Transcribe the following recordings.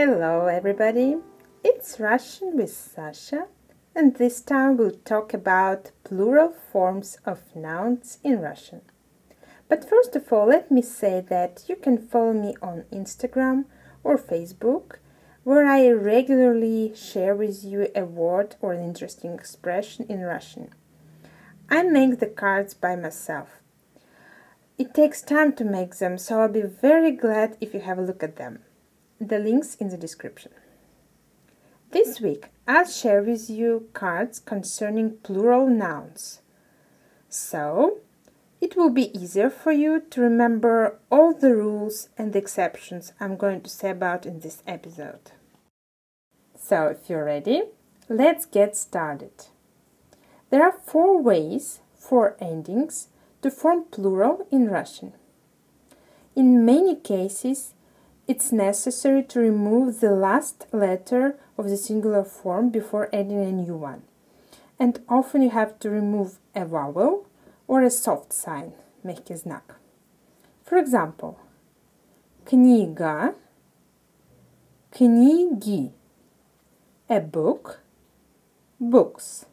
Hello, everybody. It's Russian with Sasha, and this time we'll talk about plural forms of nouns in Russian. But first of all, let me say that you can follow me on Instagram or Facebook, where I regularly share with you a word or an interesting expression in Russian. I make the cards by myself. It takes time to make them, so I'll be very glad if you have a look at them. The links in the description. This week I'll share with you cards concerning plural nouns. So, it will be easier for you to remember all the rules and exceptions I'm going to say about in this episode. So, if you're ready, let's get started. There are four ways, four endings, to form plural in Russian. In many cases, it's necessary to remove the last letter of the singular form before adding a new one. And often you have to remove a vowel or a soft sign, мягкий знак. For example, книга, книги, a book, books,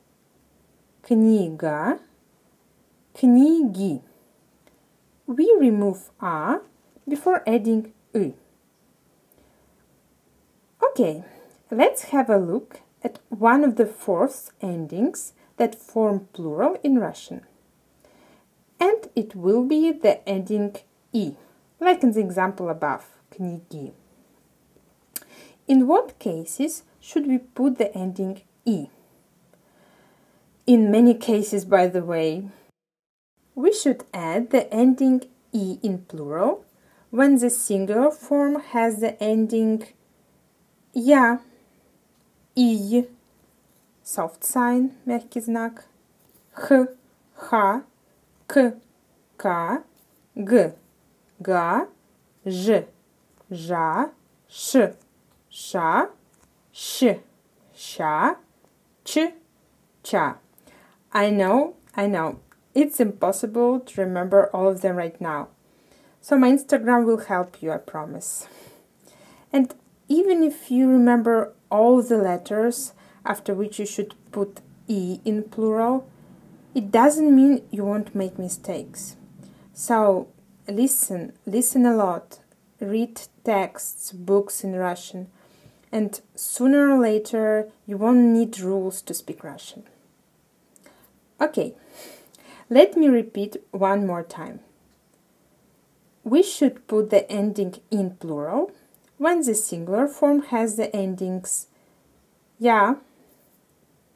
книга, книги. We remove a before adding u. Okay, let's have a look at one of the fourth endings that form plural in Russian. And it will be the ending i, like in the example above, книги. In what cases should we put the ending i? In many cases, by the way, we should add the ending i in plural when the singular form has the ending я, и, soft sign, мягкий знак, х, ха, к, к, г, га, ж, жа, ш, ша, щ, ща, ч, cha. I know, I know, it's impossible to remember all of them right now. So my Instagram will help you, I promise. And even if you remember all the letters after which you should put E in plural, it doesn't mean you won't make mistakes. So listen, listen a lot, read texts, books in Russian, and sooner or later you won't need rules to speak Russian. Okay, let me repeat one more time. We should put the ending in plural when the singular form has the endings я,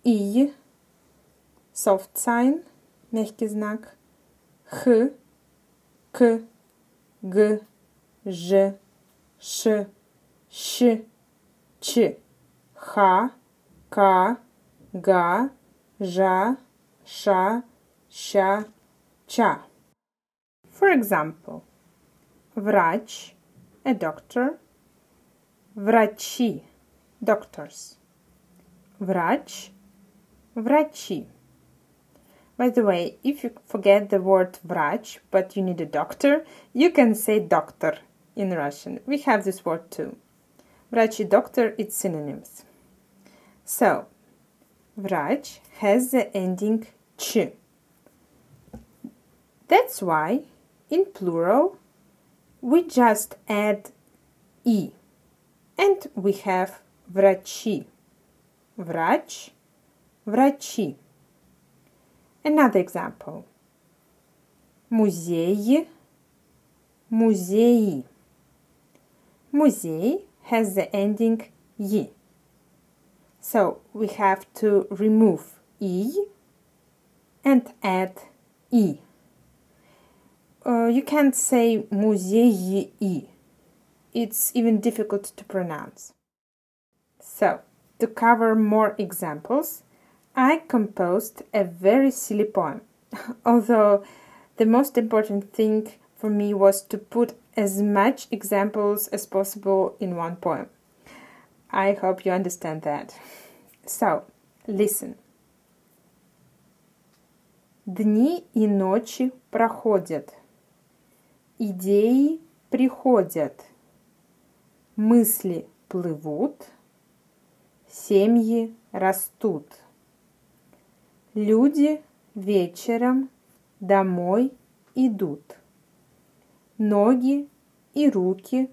и, soft sign, мягкий знак, х, к, г, ж, ш, щ, ч, ха, к, га, жа, ша, ща, ча. For example, врач, a doctor, Врачи. Doctors. Врач. Врачи. By the way, if you forget the word врач, but you need a doctor, you can say doctor in Russian. We have this word too. Врач и doctor, it's synonyms. So, врач has the ending ch. That's why, in plural, we just add e. And we have врачи. Врач, врачи. Another example. Музеи, музеи. Музей has the ending yi. So we have to remove e and add e. Uh, you can't say музеи it's even difficult to pronounce. So, to cover more examples, I composed a very silly poem. Although the most important thing for me was to put as much examples as possible in one poem. I hope you understand that. So, listen. Дни и ночи проходят, идеи приходят – мысли плывут, семьи растут. Люди вечером домой идут. Ноги и руки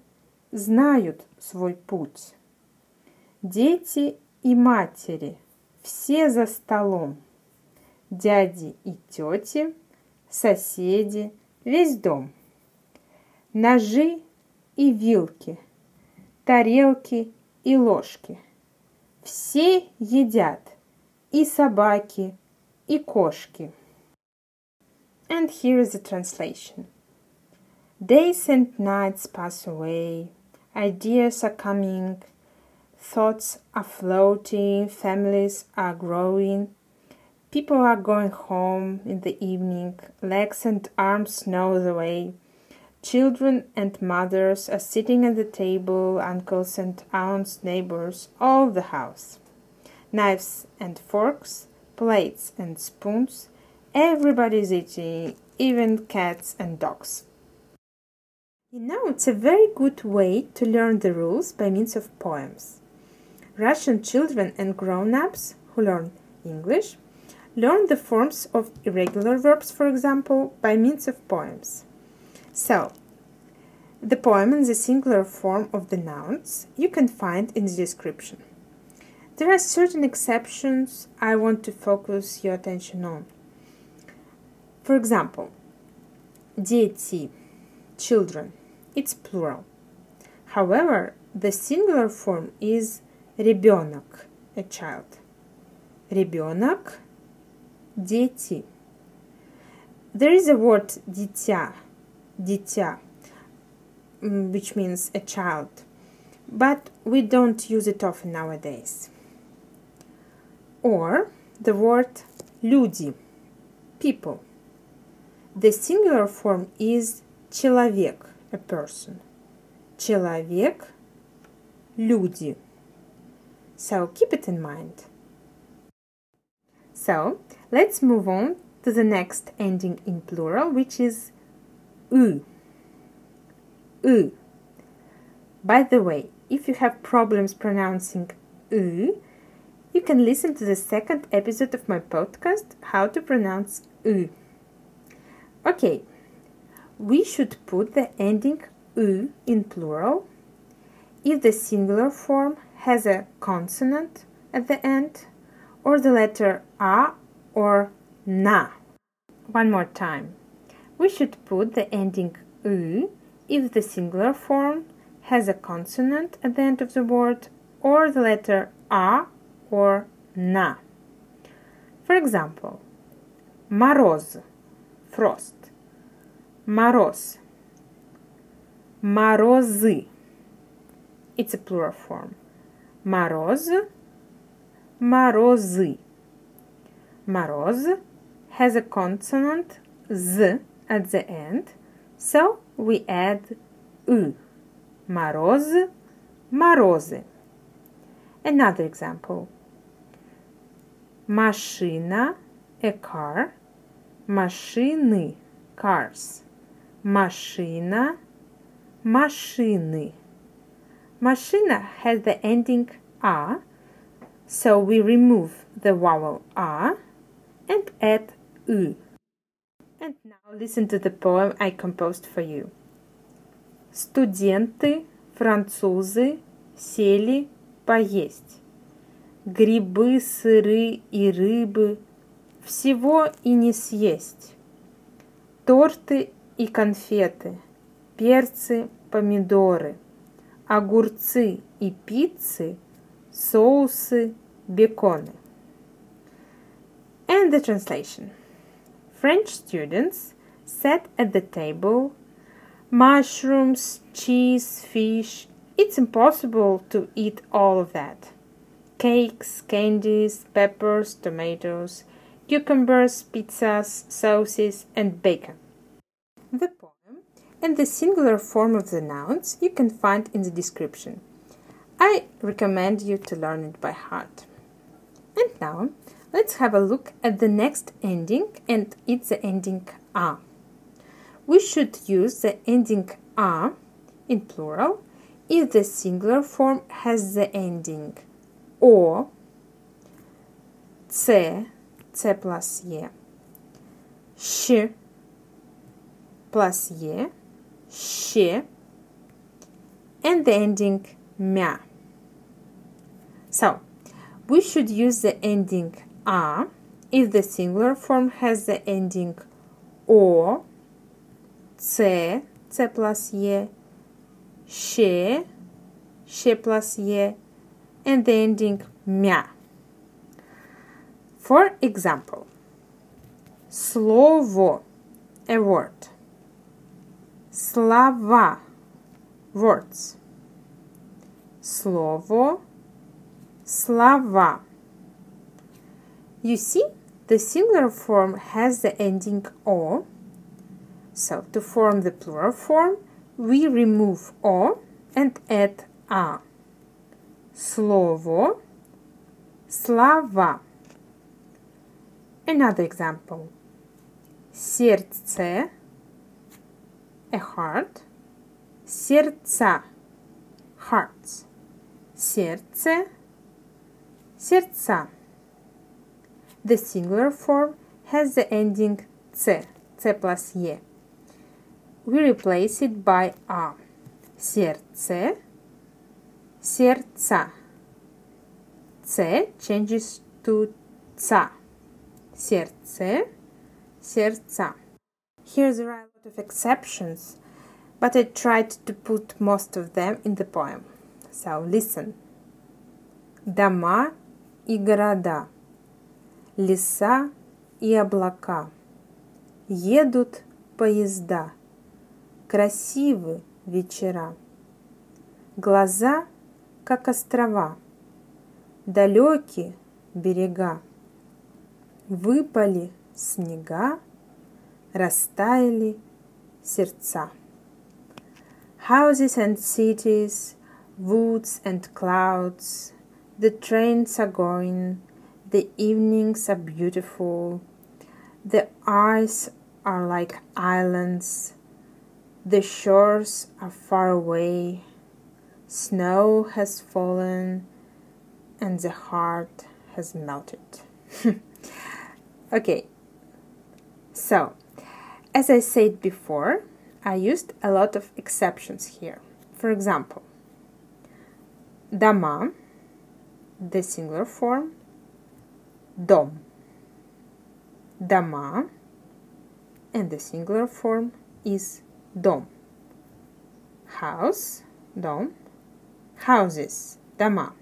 знают свой путь. Дети и матери все за столом. Дяди и тети, соседи, весь дом. Ножи и вилки, тарелки и ложки. Все едят, и собаки, и кошки. And here is the translation. Days and nights pass away, ideas are coming, thoughts are floating, families are growing, people are going home in the evening, legs and arms know the way. Children and mothers are sitting at the table, uncles and aunts, neighbors, all the house. Knives and forks, plates and spoons, everybody's eating, even cats and dogs. You know, it's a very good way to learn the rules by means of poems. Russian children and grown ups who learn English learn the forms of irregular verbs, for example, by means of poems. So, the poem in the singular form of the nouns you can find in the description. There are certain exceptions I want to focus your attention on. For example, дети, children, it's plural. However, the singular form is ребенок, a child. Ребенок, дети. There is a word дитя, дитя, which means a child, but we don't use it often nowadays. Or the word люди, people. The singular form is человек, a person. Человек, люди. So keep it in mind. So let's move on to the next ending in plural, which is u. U. By the way, if you have problems pronouncing u, you can listen to the second episode of my podcast, How to Pronounce u. Okay, we should put the ending u in plural if the singular form has a consonant at the end or the letter a or na. One more time. We should put the ending u if the singular form has a consonant at the end of the word or the letter a or na. For example, мороз, frost, мороз, морозы. It's a plural form. Мороз, морозы. Мороз has a consonant z at the end, so we add u. Мороз, морозы. Another example. Машина, a car. Машины, cars. Машина, машины. Машина has the ending a, so we remove the vowel a and add u. Listen to the poem I composed for you. Студенты, французы сели поесть. Грибы, сыры и рыбы всего и не съесть. Торты и конфеты, перцы, помидоры, огурцы и пиццы, соусы, беконы. And the translation. French students sat at the table. Mushrooms, cheese, fish. It's impossible to eat all of that. Cakes, candies, peppers, tomatoes, cucumbers, pizzas, sauces, and bacon. The poem and the singular form of the nouns you can find in the description. I recommend you to learn it by heart. And now let's have a look at the next ending, and it's the ending a. We should use the ending a in plural if the singular form has the ending O, C, C plus E, Sh plus E, Sh, and the ending Mya. So, we should use the ending A if the singular form has the ending O, C, C plus E, Sh, Sh plus E, and the ending Mya. For example, слово, a word. Слова, words. Слово, слова. You see, the singular form has the ending O. So, to form the plural form, we remove O and add A. Слово, слова. Another example. Сердце, a heart. Сердца, hearts. Сердце, сердца. The singular form has the ending C, C plus E. We replace it by A. Сердце, сердца. C changes to ца. Сердце, сердца. Here there are a lot of exceptions, but I tried to put most of them in the poem. So listen. Дома и города, леса и облака. Едут поезда, красивы вечера. Глаза, как острова, далекие берега. Выпали снега, растаяли сердца. Houses and cities, woods and clouds, the trains are going, the evenings are beautiful, the eyes are like islands, The shores are far away, snow has fallen, and the heart has melted. okay, so as I said before, I used a lot of exceptions here. For example, dama, the singular form, dom, dama, and the singular form is дом. House, дом, houses, дома.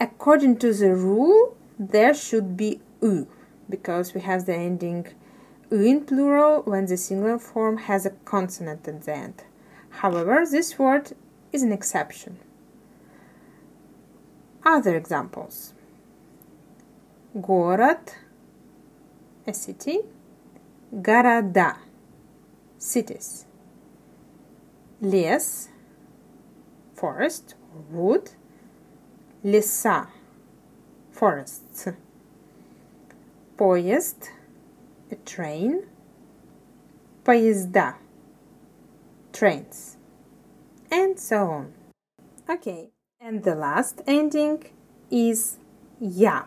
According to the rule, there should be u because we have the ending u in plural when the singular form has a consonant at the end. However, this word is an exception. Other examples. Город, a city. Города, cities. Лес, forest or wood. Леса, forests. Поезд, a train. Поезда, trains. And so on. Okay, and the last ending is ya.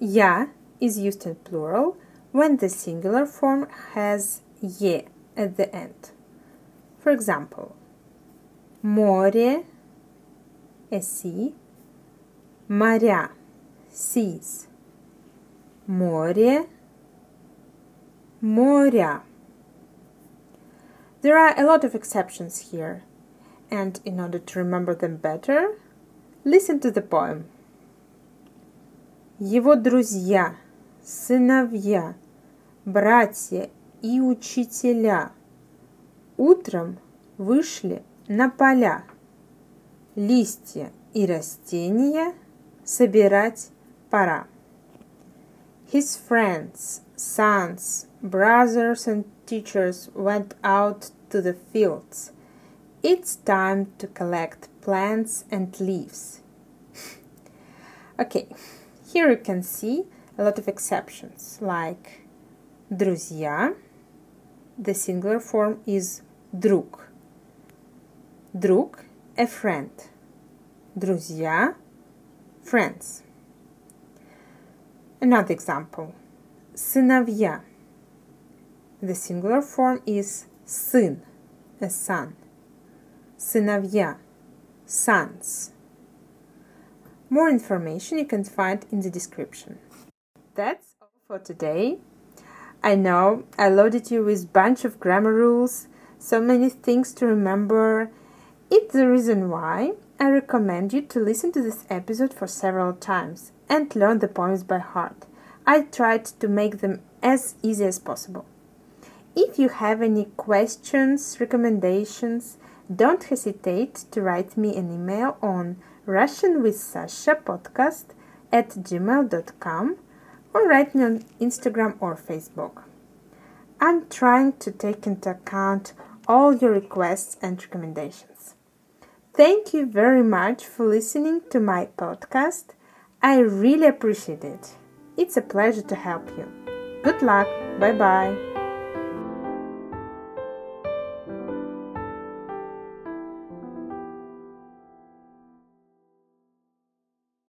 Ya is used in plural when the singular form has ye at the end. For example, море, a sea, моря, seas, море, моря. There are a lot of exceptions here, and in order to remember them better, listen to the poem. Его друзья, сыновья, братья и учителя утром вышли на поля листья и растения собирать пора. His friends, sons, brothers and teachers went out to the fields. It's time to collect plants and leaves. okay, here you can see a lot of exceptions like друзья, the singular form is друг. Друг – a friend. Друзья – friends. Another example. Сыновья. The singular form is сын, a son. Сыновья – sons. More information you can find in the description. That's all for today. I know I loaded you with bunch of grammar rules, so many things to remember. It's the reason why I recommend you to listen to this episode for several times and learn the poems by heart. I tried to make them as easy as possible. If you have any questions, recommendations, don't hesitate to write me an email on Russian with Sasha podcast at gmail.com or write me on Instagram or Facebook. I'm trying to take into account all your requests and recommendations. Thank you very much for listening to my podcast. I really appreciate it. It's a pleasure to help you. Good luck. Bye bye.